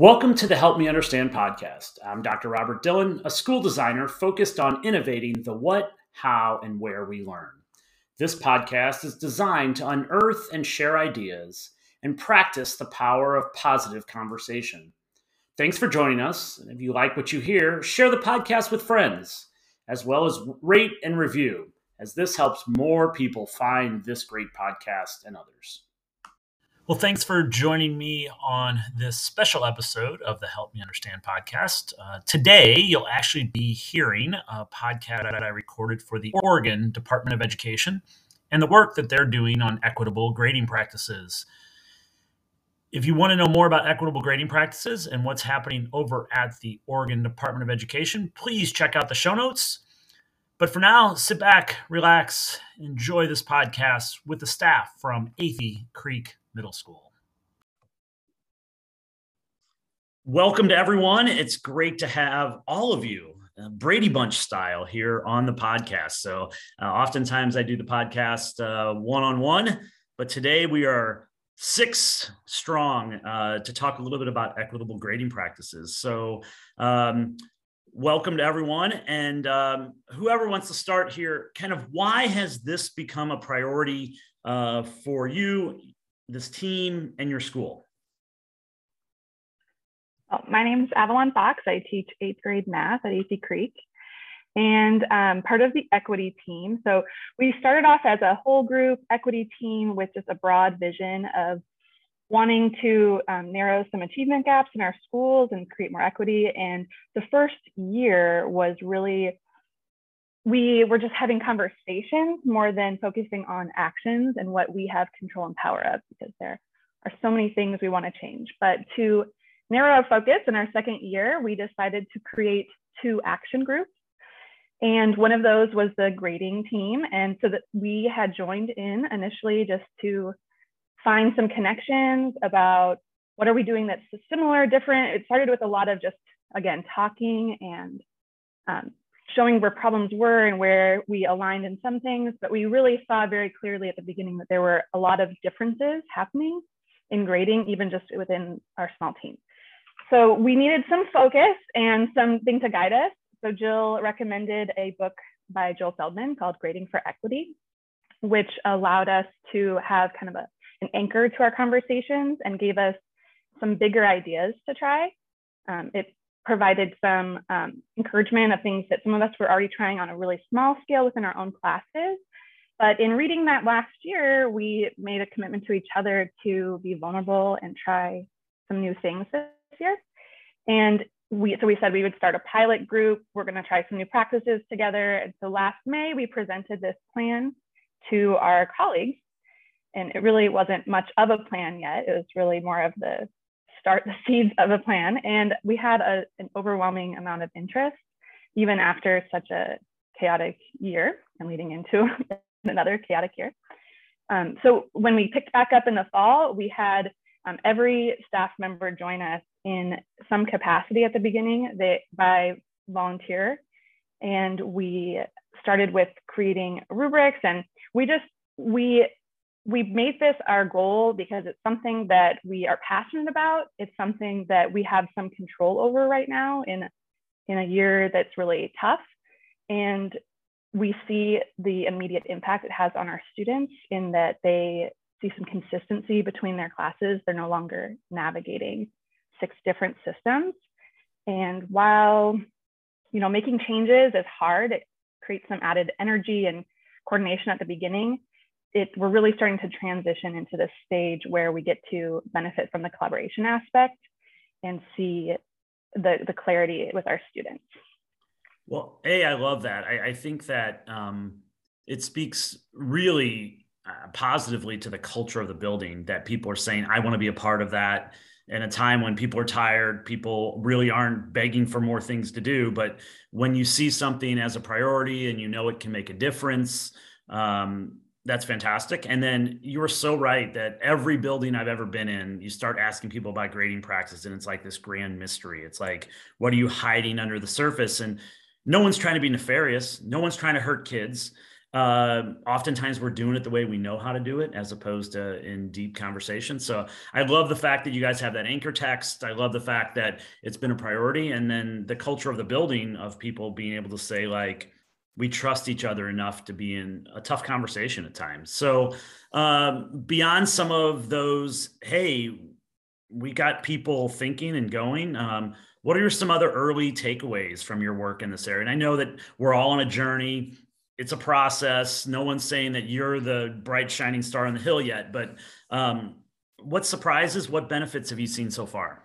Welcome to the Help Me Understand podcast. I'm Dr. Robert Dillon, a school designer focused on innovating the what, how, and where we learn. This podcast is designed to unearth and share ideas and practice the power of positive conversation. Thanks for joining us. And if you like what you hear, share the podcast with friends, as well as rate and review, as this helps more people find this great podcast and others. Well, thanks for joining me on this special episode of the Help Me Understand podcast. Uh, today, you'll actually be hearing a podcast that I recorded for the Oregon Department of Education and the work that they're doing on equitable grading practices. If you want to know more about equitable grading practices and what's happening over at the Oregon Department of Education, please check out the show notes. But for now, sit back, relax, enjoy this podcast with the staff from Athey Creek Middle School. Welcome to everyone. It's great to have all of you, uh, Brady Bunch style, here on the podcast. So, uh, oftentimes I do the podcast one on one, but today we are six strong uh, to talk a little bit about equitable grading practices. So, um, welcome to everyone. And um, whoever wants to start here, kind of why has this become a priority uh, for you? This team and your school? Well, my name is Avalon Fox. I teach eighth grade math at Athey Creek and um, part of the equity team. So we started off as a whole group equity team with just a broad vision of wanting to um, narrow some achievement gaps in our schools and create more equity. And the first year was really we were just having conversations more than focusing on actions and what we have control and power of because there are so many things we want to change. But to narrow our focus in our second year, we decided to create two action groups. And one of those was the grading team. And so that we had joined in initially just to find some connections about what are we doing that's similar, different. It started with a lot of just, again, talking and um, showing where problems were and where we aligned in some things, but we really saw very clearly at the beginning that there were a lot of differences happening in grading, even just within our small team. So we needed some focus and something to guide us. So Jill recommended a book by Joel Feldman called Grading for Equity, which allowed us to have kind of a, an anchor to our conversations and gave us some bigger ideas to try. Um, it provided some um, encouragement of things that some of us were already trying on a really small scale within our own classes. But in reading that last year, we made a commitment to each other to be vulnerable and try some new things this year. And we, so we said we would start a pilot group. We're going to try some new practices together. And so last May, we presented this plan to our colleagues. And it really wasn't much of a plan yet. It was really more of the start the seeds of a plan. And we had a, an overwhelming amount of interest, even after such a chaotic year and leading into another chaotic year. Um, so when we picked back up in the fall, we had um, every staff member join us in some capacity at the beginning they, by volunteer. And we started with creating rubrics and we just, we we've made this our goal because it's something that we are passionate about. It's something that we have some control over right now in, in a year that's really tough. And we see the immediate impact it has on our students in that they see some consistency between their classes. They're no longer navigating six different systems. And while you know making changes is hard, it creates some added energy and coordination at the beginning it, we're really starting to transition into this stage where we get to benefit from the collaboration aspect and see the, the clarity with our students. Well, A, I love that. I, I think that um, it speaks really uh, positively to the culture of the building that people are saying, I want to be a part of that. In a time when people are tired, people really aren't begging for more things to do. But when you see something as a priority and you know it can make a difference, um, that's fantastic. And then you are so right that every building I've ever been in, you start asking people about grading practice, and it's like this grand mystery. It's like, what are you hiding under the surface? And no one's trying to be nefarious. No one's trying to hurt kids. uh, oftentimes we're doing it the way we know how to do it as opposed to in deep conversation so i love the fact that you guys have that anchor text i love the fact that it's been a priority and then the culture of the building of people being able to say like we trust each other enough to be in a tough conversation at times so um, beyond some of those hey we got people thinking and going um, what are some other early takeaways from your work in this area? And I know that we're all on a journey it's a process. No one's saying that you're the bright shining star on the hill yet, but um, what surprises, what benefits have you seen so far?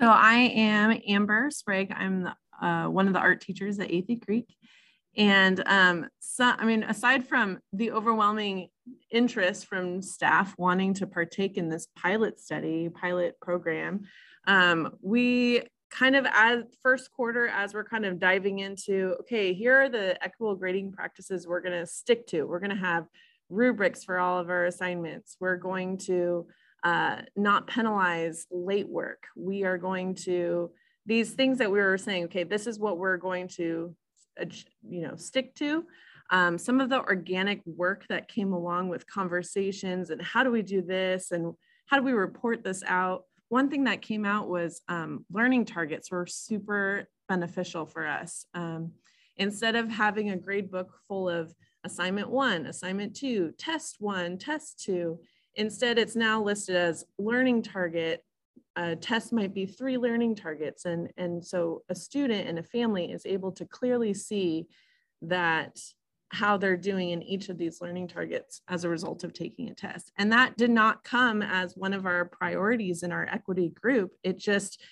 So I am Amber Sprague. I'm the, uh, one of the art teachers at Athey Creek. And um, so, I mean, aside from the overwhelming interest from staff wanting to partake in this pilot study, pilot program, um, we kind of as first quarter as we're kind of diving into okay here are the equitable grading practices we're going to stick to. We're going to have rubrics for all of our assignments. We're going to uh, not penalize late work. We are going to these things that we were saying okay this is what we're going to you know stick to um, some of the organic work that came along with conversations and how do we do this and how do we report this out one thing that came out was um, learning targets were super beneficial for us. Um, instead of having a grade book full of assignment one, assignment two, test one, test two, instead it's now listed as learning target. A test might be three learning targets. And, and so a student and a family is able to clearly see that how they're doing in each of these learning targets as a result of taking a test. And that did not come as one of our priorities in our equity group. It just,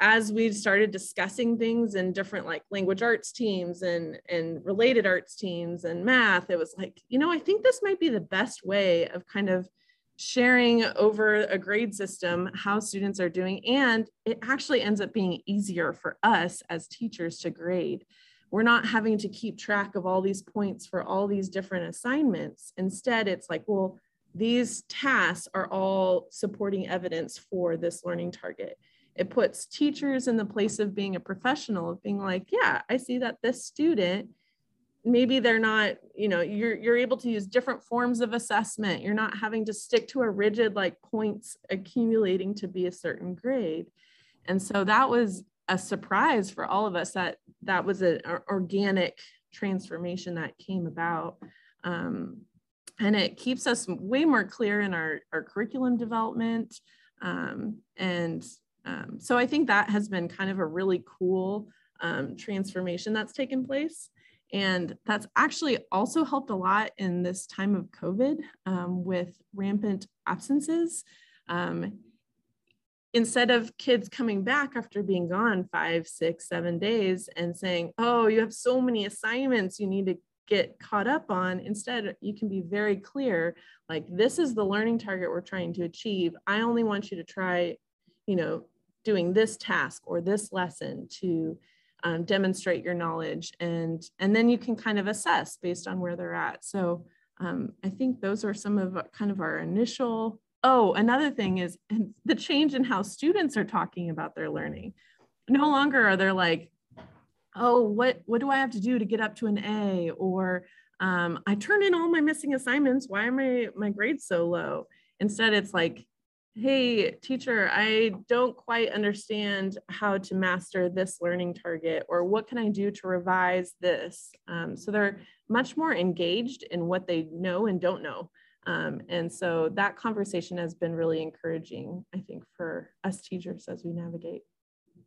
as we started discussing things in different like language arts teams and, and related arts teams and math, it was like, you know, I think this might be the best way of kind of sharing over a grade system how students are doing. And it actually ends up being easier for us as teachers to grade we're not having to keep track of all these points for all these different assignments. Instead, it's like, well, these tasks are all supporting evidence for this learning target. It puts teachers in the place of being a professional, of being like, yeah, I see that this student, maybe they're not, you know, you're, you're able to use different forms of assessment. You're not having to stick to a rigid like points accumulating to be a certain grade. And so that was a surprise for all of us that that was an organic transformation that came about. Um, and it keeps us way more clear in our, our curriculum development. Um, and um, so I think that has been kind of a really cool um, transformation that's taken place. And that's actually also helped a lot in this time of COVID um, with rampant absences. Um, instead of kids coming back after being gone five, six, seven days and saying, oh, you have so many assignments you need to get caught up on, instead, you can be very clear like, this is the learning target we're trying to achieve. I only want you to try, you know, doing this task or this lesson to um, demonstrate your knowledge and and then you can kind of assess based on where they're at so um, i think those are some of kind of our initial oh, another thing is the change in how students are talking about their learning. No longer are they like, oh, what, what do I have to do to get up to an A? Or um, I turned in all my missing assignments. Why are my, my grades so low? Instead, it's like, hey, teacher, I don't quite understand how to master this learning target, or what can I do to revise this? Um, so they're much more engaged in what they know and don't know. Um, and so that conversation has been really encouraging, I think, for us teachers as we navigate.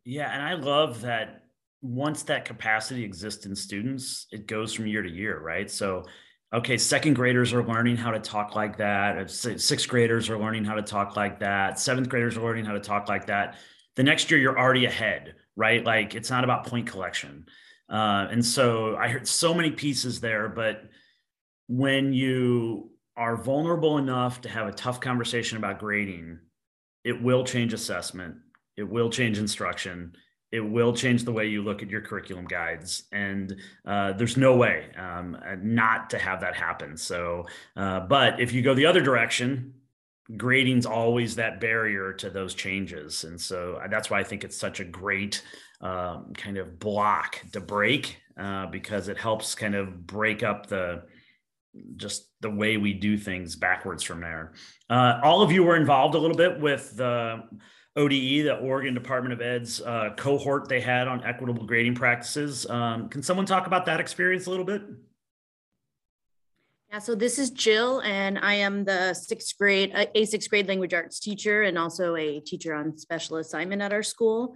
Yeah, and I love that once that capacity exists in students, it goes from year to year, right? So, okay, second graders are learning how to talk like that. Sixth graders are learning how to talk like that. Seventh graders are learning how to talk like that. The next year, you're already ahead, right? Like it's not about point collection. Uh, and so I heard so many pieces there, but when you are vulnerable enough to have a tough conversation about grading, it will change assessment. It will change instruction. It will change the way you look at your curriculum guides. And uh, there's no way um, not to have that happen. So, uh, but if you go the other direction, grading's always that barrier to those changes. And so uh, that's why I think it's such a great um, kind of block to break uh, because it helps kind of break up the just the way we do things backwards from there. Uh, all of you were involved a little bit with the ODE, the Oregon Department of Ed's uh, cohort they had on equitable grading practices. Um, can someone talk about that experience a little bit? Yeah, so this is Jill, and I am the sixth grade, uh, a sixth grade language arts teacher, and also a teacher on special assignment at our school.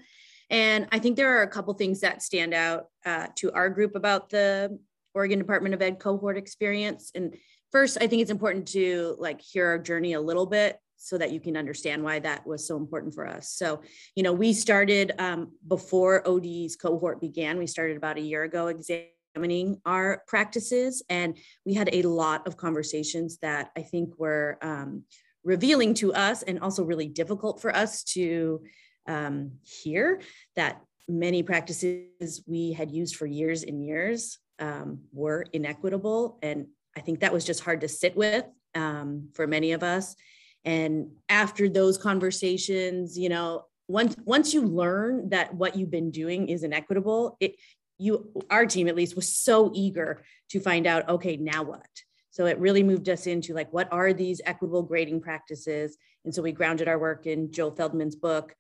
And I think there are a couple things that stand out uh, to our group about the Oregon Department of Ed cohort experience. And first, I think it's important to like hear our journey a little bit so that you can understand why that was so important for us. So, you know, we started um, before OD's cohort began. We started about a year ago examining our practices, and we had a lot of conversations that I think were um, revealing to us and also really difficult for us to um, hear that many practices we had used for years and years um, were inequitable. And I think that was just hard to sit with um, for many of us. And after those conversations, you know, once once you learn that what you've been doing is inequitable, it you our team at least was so eager to find out, okay, now what? So it really moved us into like, what are these equitable grading practices? And so we grounded our work in Joe Feldman's book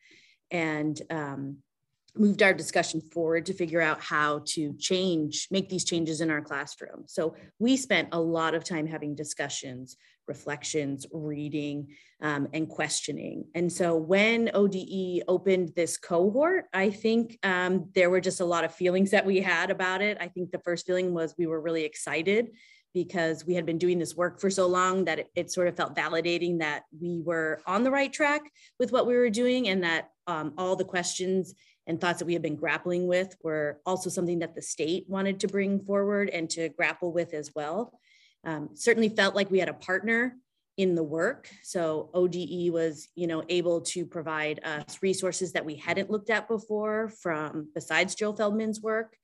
and um, moved our discussion forward to figure out how to change, make these changes in our classroom. So we spent a lot of time having discussions, reflections, reading, um, and questioning. And so when ODE opened this cohort, I think um, there were just a lot of feelings that we had about it. I think the first feeling was we were really excited because we had been doing this work for so long that it, it, sort of felt validating that we were on the right track with what we were doing and that um, all the questions and thoughts that we had been grappling with were also something that the state wanted to bring forward and to grapple with as well. Um, certainly felt like we had a partner in the work. So ODE was, you know, able to provide us resources that we hadn't looked at before from besides Joe Feldman's work.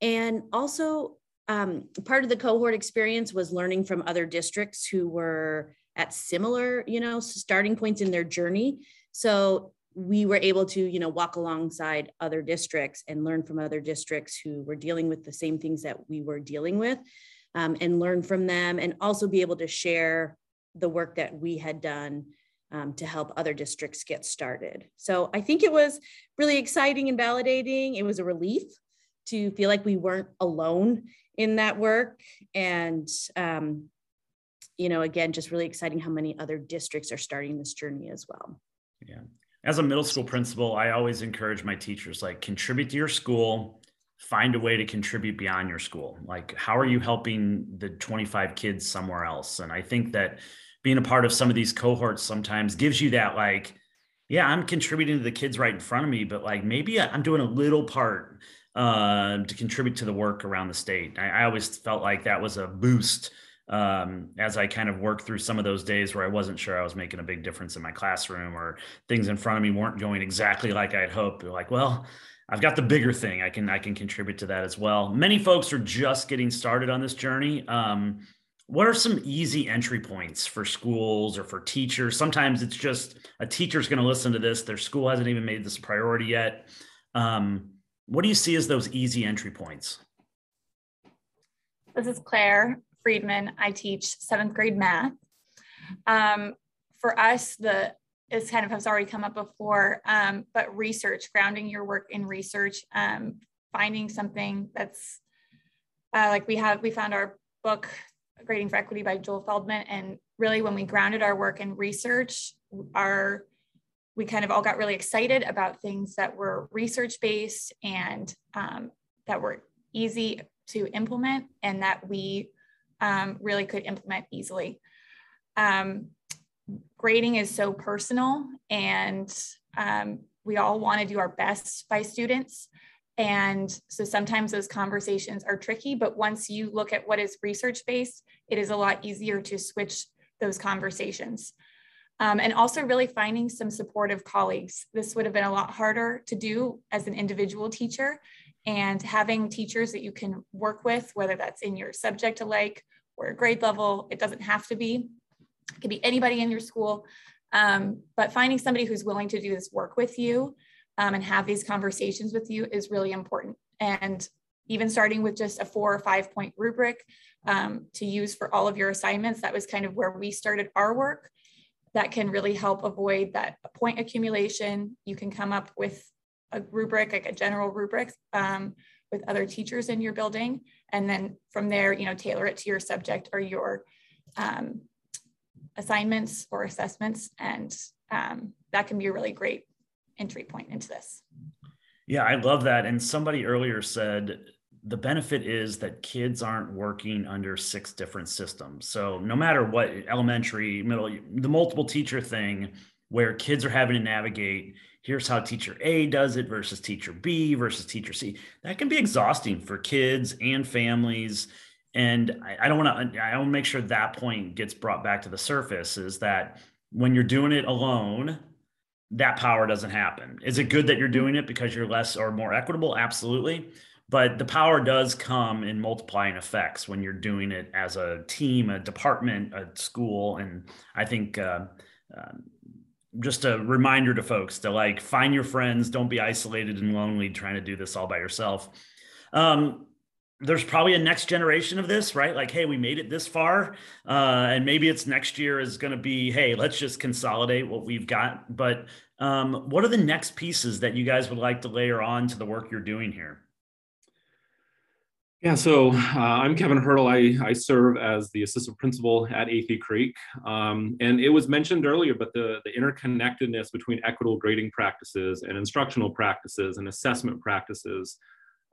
And also um, part of the cohort experience was learning from other districts who were at similar, you know, starting points in their journey. So we were able to you know walk alongside other districts and learn from other districts who were dealing with the same things that we were dealing with um, and learn from them and also be able to share the work that we had done um, to help other districts get started. So i think it was really exciting and validating. It was a relief to feel like we weren't alone in that work and um, you know again just really exciting how many other districts are starting this journey as well. Yeah as a middle school principal, I always encourage my teachers like contribute to your school, find a way to contribute beyond your school. Like, how are you helping the 25 kids somewhere else? And I think that being a part of some of these cohorts sometimes gives you that, like, yeah, I'm contributing to the kids right in front of me, but like maybe I'm doing a little part uh, to contribute to the work around the state. I, I always felt like that was a boost um, as I kind of worked through some of those days where I wasn't sure I was making a big difference in my classroom or things in front of me weren't going exactly like I'd hoped. They're like, well, I've got the bigger thing. I can I can contribute to that as well. Many folks are just getting started on this journey. Um, what are some easy entry points for schools or for teachers? Sometimes it's just a teacher's going to listen to this. Their school hasn't even made this a priority yet. Um, what do you see as those easy entry points? This is Claire. Friedman. I teach seventh grade math. Um, for us, the it's kind of has already come up before, um, but research, grounding your work in research, um, finding something that's uh, like we have, we found our book, Grading for Equity by Joel Feldman. And really when we grounded our work in research, our, we kind of all got really excited about things that were research based and um, that were easy to implement and that we um, really could implement easily. Um, grading is so personal and um, we all want to do our best by students. And so sometimes those conversations are tricky, but once you look at what is research based, it is a lot easier to switch those conversations. Um, and also really finding some supportive colleagues. This would have been a lot harder to do as an individual teacher and having teachers that you can work with, whether that's in your subject alike or grade level, it doesn't have to be. It could be anybody in your school, um, but finding somebody who's willing to do this work with you um, and have these conversations with you is really important. And even starting with just a four or five point rubric um, to use for all of your assignments, that was kind of where we started our work. That can really help avoid that point accumulation. You can come up with a rubric, like a general rubric um, with other teachers in your building. And then from there, you know, tailor it to your subject or your um, assignments or assessments. And um, that can be a really great entry point into this. Yeah, I love that. And somebody earlier said the benefit is that kids aren't working under six different systems. So no matter what elementary, middle, the multiple teacher thing where kids are having to navigate here's how teacher A does it versus teacher B versus teacher C. That can be exhausting for kids and families. And I, I don't want to, I want to make sure that point gets brought back to the surface is that when you're doing it alone, that power doesn't happen. Is it good that you're doing it because you're less or more equitable? Absolutely. But the power does come in multiplying effects when you're doing it as a team, a department, a school. And I think uh, uh, just a reminder to folks to like find your friends don't be isolated and lonely trying to do this all by yourself. Um, there's probably a next generation of this right? Like hey we made it this far uh, and maybe it's next year is going to be hey let's just consolidate what we've got. But um, what are the next pieces that you guys would like to layer on to the work you're doing here yeah, so uh, I'm Kevin Hurdle. I, I serve as the assistant principal at Athey Creek. Um, and it was mentioned earlier, but the, the interconnectedness between equitable grading practices and instructional practices and assessment practices,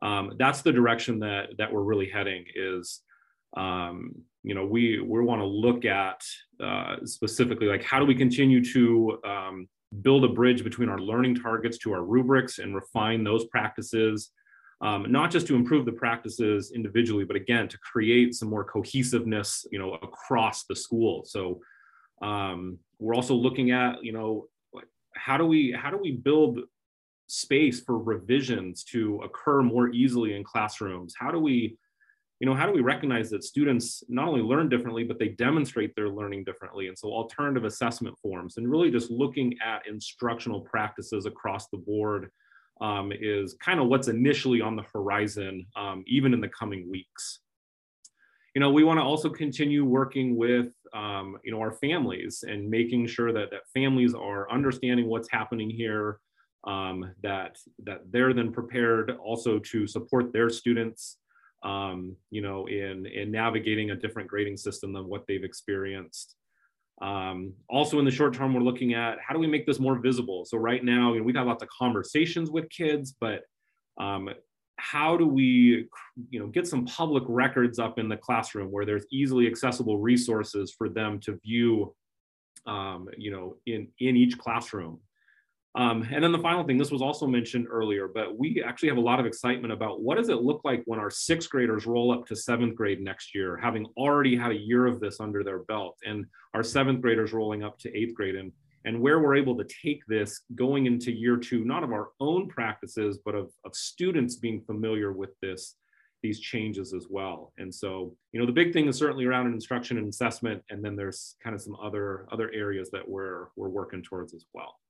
um, that's the direction that, that we're really heading is, um, you know, we, we want to look at uh, specifically like how do we continue to um, build a bridge between our learning targets to our rubrics and refine those practices um, not just to improve the practices individually, but again, to create some more cohesiveness, you know, across the school. So um, we're also looking at, you know, how do we how do we build space for revisions to occur more easily in classrooms? How do we, you know, how do we recognize that students not only learn differently, but they demonstrate their learning differently? And so alternative assessment forms and really just looking at instructional practices across the board um, is kind of what's initially on the horizon, um, even in the coming weeks. You know, we want to also continue working with, um, you know, our families and making sure that, that families are understanding what's happening here, um, that, that they're then prepared also to support their students, um, you know, in, in navigating a different grading system than what they've experienced. Um, also in the short term, we're looking at how do we make this more visible? So right now, you know, we've had lots of conversations with kids, but um, how do we, you know, get some public records up in the classroom where there's easily accessible resources for them to view, um, you know, in, in each classroom. Um, and then the final thing, this was also mentioned earlier, but we actually have a lot of excitement about what does it look like when our sixth graders roll up to seventh grade next year, having already had a year of this under their belt, and our seventh graders rolling up to eighth grade, and and where we're able to take this going into year two, not of our own practices, but of, of students being familiar with this, these changes as well. And so, you know, the big thing is certainly around instruction and assessment, and then there's kind of some other other areas that we're we're working towards as well.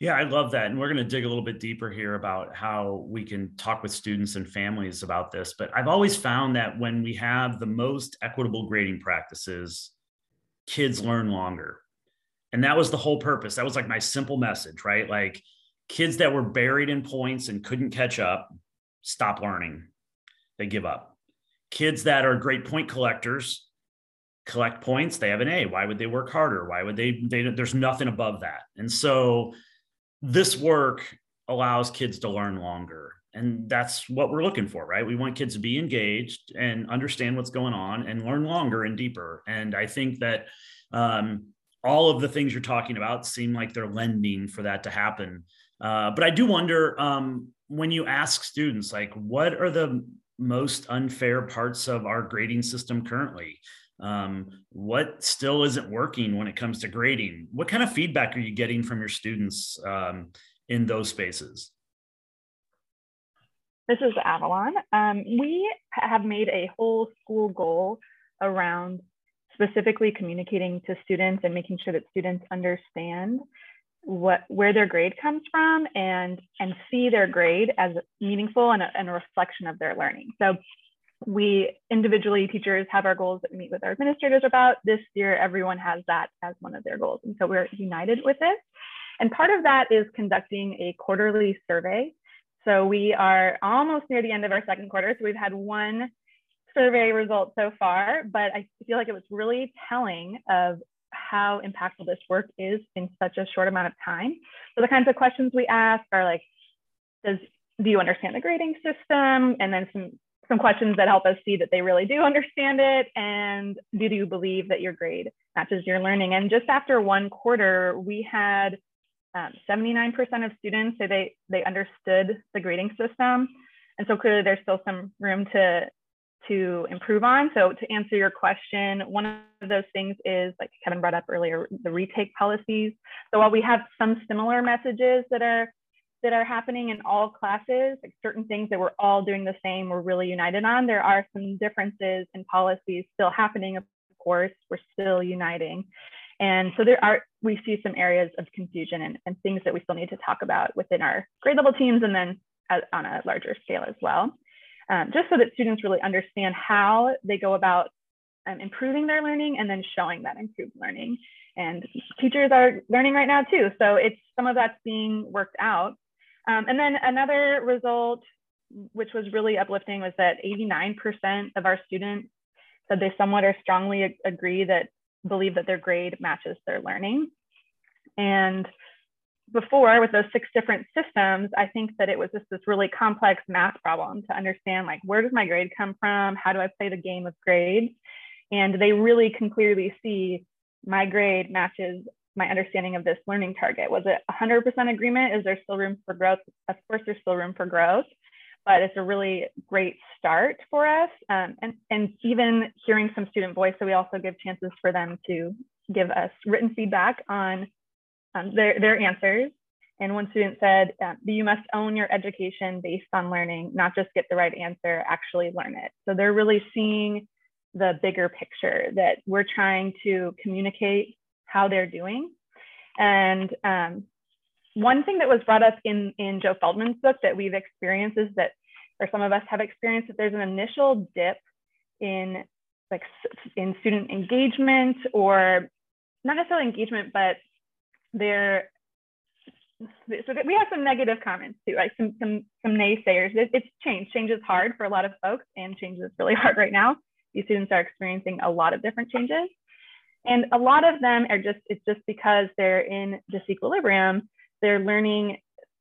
Yeah, I love that. And we're going to dig a little bit deeper here about how we can talk with students and families about this. But I've always found that when we have the most equitable grading practices, kids learn longer. And that was the whole purpose. That was like my simple message, right? Like kids that were buried in points and couldn't catch up, stop learning. They give up. Kids that are great point collectors collect points, they have an A. Why would they work harder? Why would they, they there's nothing above that. And so this work allows kids to learn longer. And that's what we're looking for right? We want kids to be engaged and understand what's going on and learn longer and deeper. And i think that um, all of the things you're talking about seem like they're lending for that to happen. Uh, but i do wonder um, when you ask students like what are the most unfair parts of our grading system currently um, what still isn't working when it comes to grading? What kind of feedback are you getting from your students um, in those spaces? This is avalon. Um, we have made a whole school goal around specifically communicating to students and making sure that students understand what where their grade comes from and and see their grade as meaningful and a, and a reflection of their learning. So we individually teachers have our goals that we meet with our administrators about. This year, everyone has that as one of their goals. And so we're united with it. And part of that is conducting a quarterly survey. So we are almost near the end of our second quarter. So we've had one survey result so far, but I feel like it was really telling of how impactful this work is in such a short amount of time. So the kinds of questions we ask are like, does do you understand the grading system? And then some some questions that help us see that they really do understand it. And do you believe that your grade matches your learning? And just after one quarter, we had 79% um, of students say they they understood the grading system. And so clearly there's still some room to to improve on. So to answer your question, one of those things is like Kevin brought up earlier, the retake policies. So while we have some similar messages that are that are happening in all classes, like certain things that we're all doing the same, we're really united on, there are some differences in policies still happening, of course, we're still uniting. And so there are, we see some areas of confusion and, and things that we still need to talk about within our grade level teams and then on a larger scale as well um, just so that students really understand how they go about um, improving their learning and then showing that improved learning. And teachers are learning right now too. So it's some of that's being worked out. Um, and then another result, which was really uplifting, was that 89% of our students said they somewhat or strongly agree that believe that their grade matches their learning. And before with those six different systems, I think that it was just this really complex math problem to understand like, where does my grade come from? How do I play the game of grades? And they really can clearly see my grade matches my understanding of this learning target. Was it 100% agreement? Is there still room for growth? Of course, there's still room for growth, but it's a really great start for us. Um, and, and even hearing some student voice, so we also give chances for them to give us written feedback on um, their, their answers. And one student said, um, you must own your education based on learning, not just get the right answer, actually learn it. So they're really seeing the bigger picture that we're trying to communicate how they're doing. And um, one thing that was brought up in, in Joe Feldman's book that we've experienced is that, or some of us have experienced that there's an initial dip in like in student engagement or not necessarily engagement, but there so we have some negative comments too, like some some some naysayers. It, it's change. Change is hard for a lot of folks, and change is really hard right now. These students are experiencing a lot of different changes, and a lot of them are just it's just because they're in disequilibrium. They're learning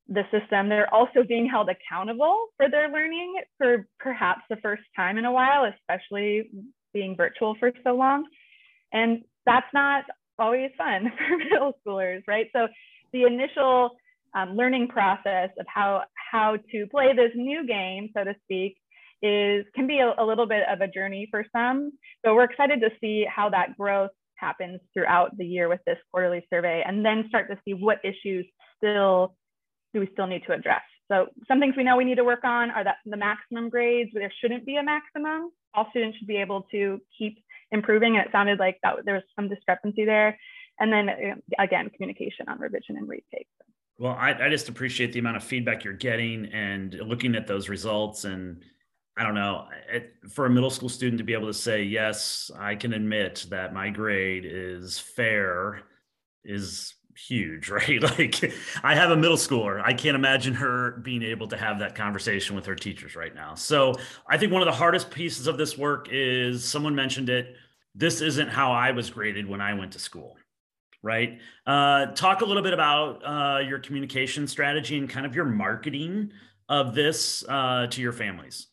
the system. They're also being held accountable for their learning for perhaps the first time in a while, especially being virtual for so long. And that's not always fun for middle schoolers, right? So the initial um, learning process of how how to play this new game, so to speak, is can be a, a little bit of a journey for some. So we're excited to see how that growth happens throughout the year with this quarterly survey, and then start to see what issues still do we still need to address. So some things we know we need to work on are that the maximum grades. There shouldn't be a maximum. All students should be able to keep improving. And it sounded like that there was some discrepancy there. And then again, communication on revision and retake. Well, I, I just appreciate the amount of feedback you're getting and looking at those results. And I don't know, it, for a middle school student to be able to say, yes, I can admit that my grade is fair is huge, right? Like I have a middle schooler. I can't imagine her being able to have that conversation with her teachers right now. So I think one of the hardest pieces of this work is someone mentioned it. This isn't how I was graded when I went to school. Right. Uh, talk a little bit about uh, your communication strategy and kind of your marketing of this uh, to your families.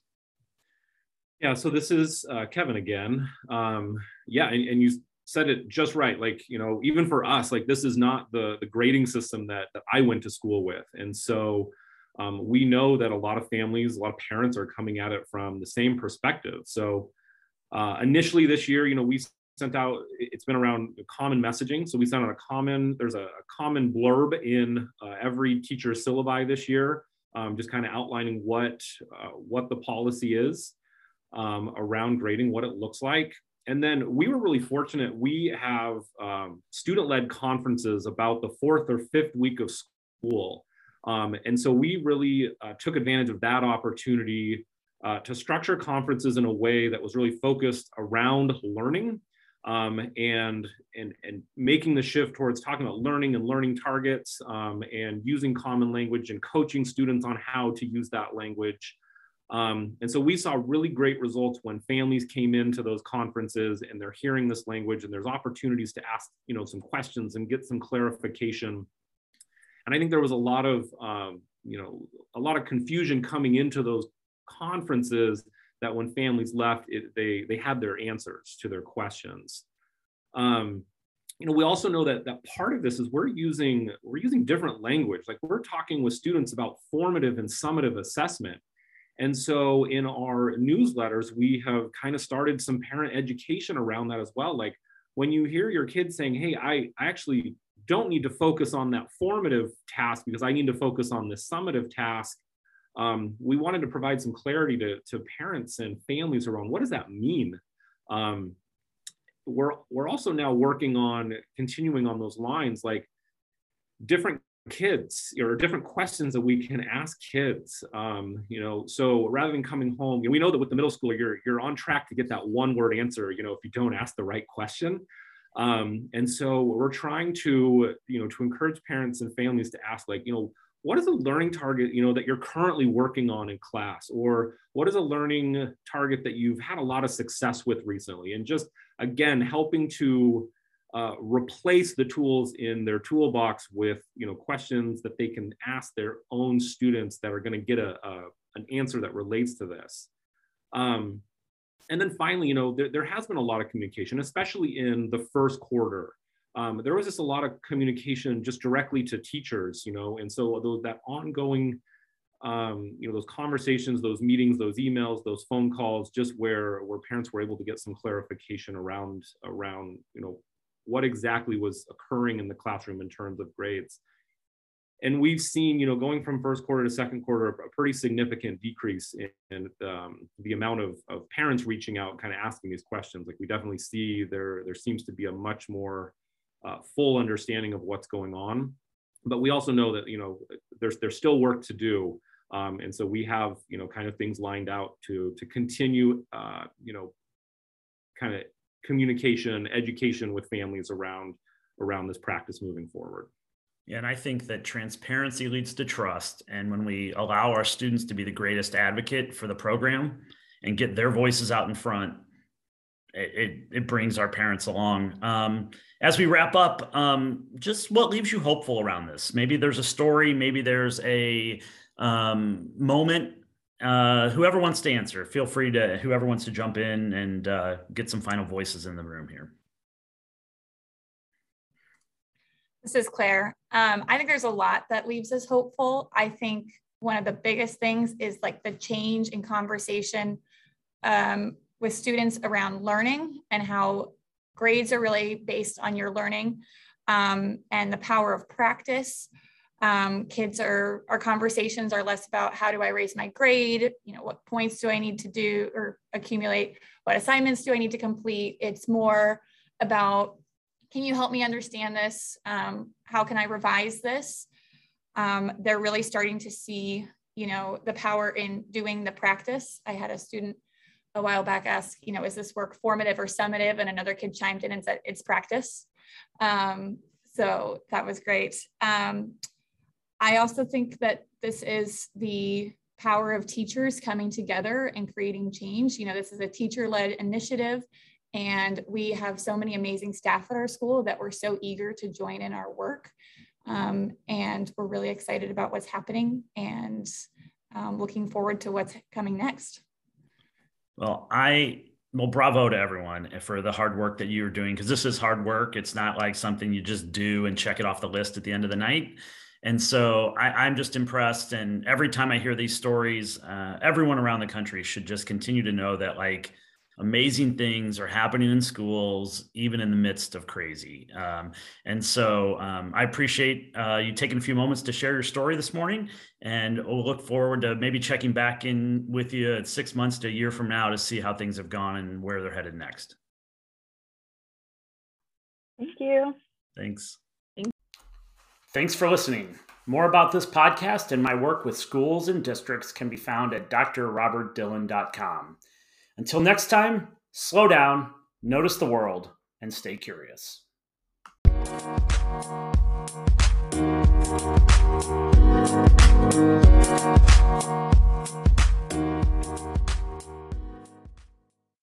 Yeah, so this is uh, Kevin again. Um, yeah, and, and you said it just right like you know even for us like this is not the the grading system that, that i went to school with. And so um, we know that a lot of families a lot of parents are coming at it from the same perspective. So uh, initially this year you know we sent out it's been around common messaging. So we sent out a common there's a, a common blurb in uh, every teacher syllabi this year um, just kind of outlining what uh, what the policy is um, around grading what it looks like and then we were really fortunate. We have um, student-led conferences about the fourth or fifth week of school. Um, and so we really uh, took advantage of that opportunity uh, to structure conferences in a way that was really focused around learning um, and, and, and making the shift towards talking about learning and learning targets um, and using common language and coaching students on how to use that language. Um, and so we saw really great results when families came into those conferences and they're hearing this language and there's opportunities to ask, you know, some questions and get some clarification. And I think there was a lot of, um, you know, a lot of confusion coming into those conferences that when families left, it, they, they had their answers to their questions. Um, you know, we also know that that part of this is we're using we're using different language. Like we're talking with students about formative and summative assessment. And so in our newsletters, we have kind of started some parent education around that as well. Like when you hear your kids saying, hey, I, actually don't need to focus on that formative task because I need to focus on this summative task, um, we wanted to provide some clarity to, to parents and families around what does that mean? Um, we're, we're also now working on continuing on those lines, like different kids or different questions that we can ask kids um, you know so rather than coming home we know that with the middle school you're you're on track to get that one word answer you know if you don't ask the right question. Um, and so we're trying to you know to encourage parents and families to ask like you know what is a learning target you know that you're currently working on in class? Or what is a learning target that you've had a lot of success with recently? And just again helping to uh, replace the tools in their toolbox with you know questions that they can ask their own students that are going to get a, a, an answer that relates to this. Um, and then finally you know there, there has been a lot of communication especially in the first quarter. Um, there was just a lot of communication just directly to teachers you know and so those, that ongoing um, you know those conversations those meetings those emails those phone calls just where where parents were able to get some clarification around around you know what exactly was occurring in the classroom in terms of grades. And we've seen, you know, going from first quarter to second quarter, a pretty significant decrease in, in um, the amount of, of parents reaching out, kind of asking these questions. Like we definitely see there, there seems to be a much more uh, full understanding of what's going on. But we also know that, you know, there's, there's still work to do. Um, and so we have, you know, kind of things lined out to, to continue, uh, you know, kind of communication, education with families around around this practice moving forward. And I think that transparency leads to trust. And when we allow our students to be the greatest advocate for the program and get their voices out in front, it, it, it brings our parents along. Um, as we wrap up, um, just what leaves you hopeful around this? Maybe there's a story, maybe there's a um, moment uh, whoever wants to answer, feel free to, whoever wants to jump in and uh, get some final voices in the room here. This is Claire. Um, I think there's a lot that leaves us hopeful. I think one of the biggest things is like the change in conversation um, with students around learning and how grades are really based on your learning um, and the power of practice um, kids are our conversations are less about how do i raise my grade? You know what points do i need to do or accumulate? What assignments do i need to complete? It's more about can you help me understand this? Um, how can i revise this? Um, they're really starting to see you know the power in doing the practice. I had a student a while back ask you know is this work formative or summative? And another kid chimed in and said it's practice. Um, so that was great. Um, I also think that this is the power of teachers coming together and creating change. You know, this is a teacher led initiative, and we have so many amazing staff at our school that we're so eager to join in our work. Um, and we're really excited about what's happening and um, looking forward to what's coming next. Well, I well, bravo to everyone for the hard work that you're doing because this is hard work. It's not like something you just do and check it off the list at the end of the night. And so I, am just impressed. And every time I hear these stories, uh, everyone around the country should just continue to know that like amazing things are happening in schools, even in the midst of crazy. Um, and so um, I appreciate uh, you taking a few moments to share your story this morning. And we'll look forward to maybe checking back in with you six months to a year from now to see how things have gone and where they're headed next. Thank you. Thanks. Thanks for listening. More about this podcast and my work with schools and districts can be found at drrobertdillon.com. Until next time, slow down, notice the world, and stay curious.